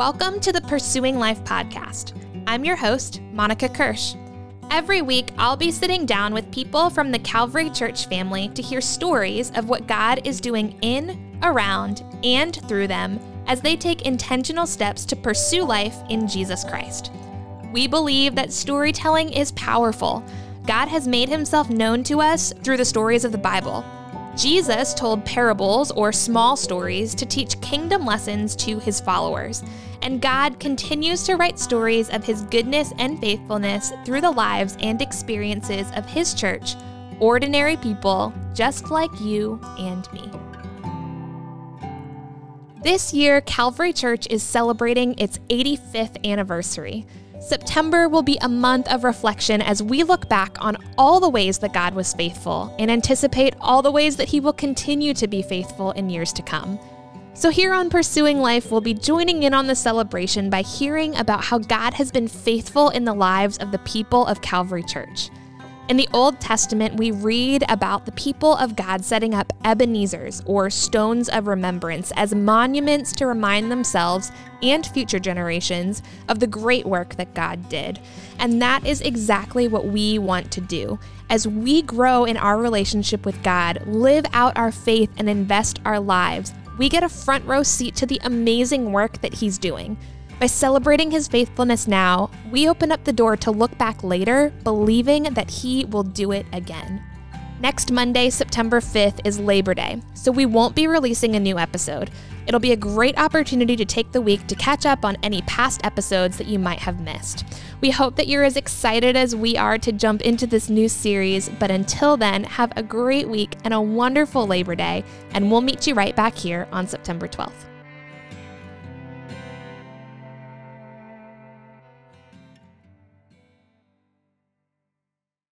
Welcome to the Pursuing Life podcast. I'm your host, Monica Kirsch. Every week, I'll be sitting down with people from the Calvary Church family to hear stories of what God is doing in, around, and through them as they take intentional steps to pursue life in Jesus Christ. We believe that storytelling is powerful. God has made himself known to us through the stories of the Bible. Jesus told parables or small stories to teach kingdom lessons to his followers, and God continues to write stories of his goodness and faithfulness through the lives and experiences of his church, ordinary people just like you and me. This year, Calvary Church is celebrating its 85th anniversary. September will be a month of reflection as we look back on all the ways that God was faithful and anticipate all the ways that He will continue to be faithful in years to come. So, here on Pursuing Life, we'll be joining in on the celebration by hearing about how God has been faithful in the lives of the people of Calvary Church. In the Old Testament, we read about the people of God setting up Ebenezer's, or stones of remembrance, as monuments to remind themselves and future generations of the great work that God did. And that is exactly what we want to do. As we grow in our relationship with God, live out our faith, and invest our lives, we get a front row seat to the amazing work that He's doing. By celebrating his faithfulness now, we open up the door to look back later, believing that he will do it again. Next Monday, September 5th, is Labor Day, so we won't be releasing a new episode. It'll be a great opportunity to take the week to catch up on any past episodes that you might have missed. We hope that you're as excited as we are to jump into this new series, but until then, have a great week and a wonderful Labor Day, and we'll meet you right back here on September 12th.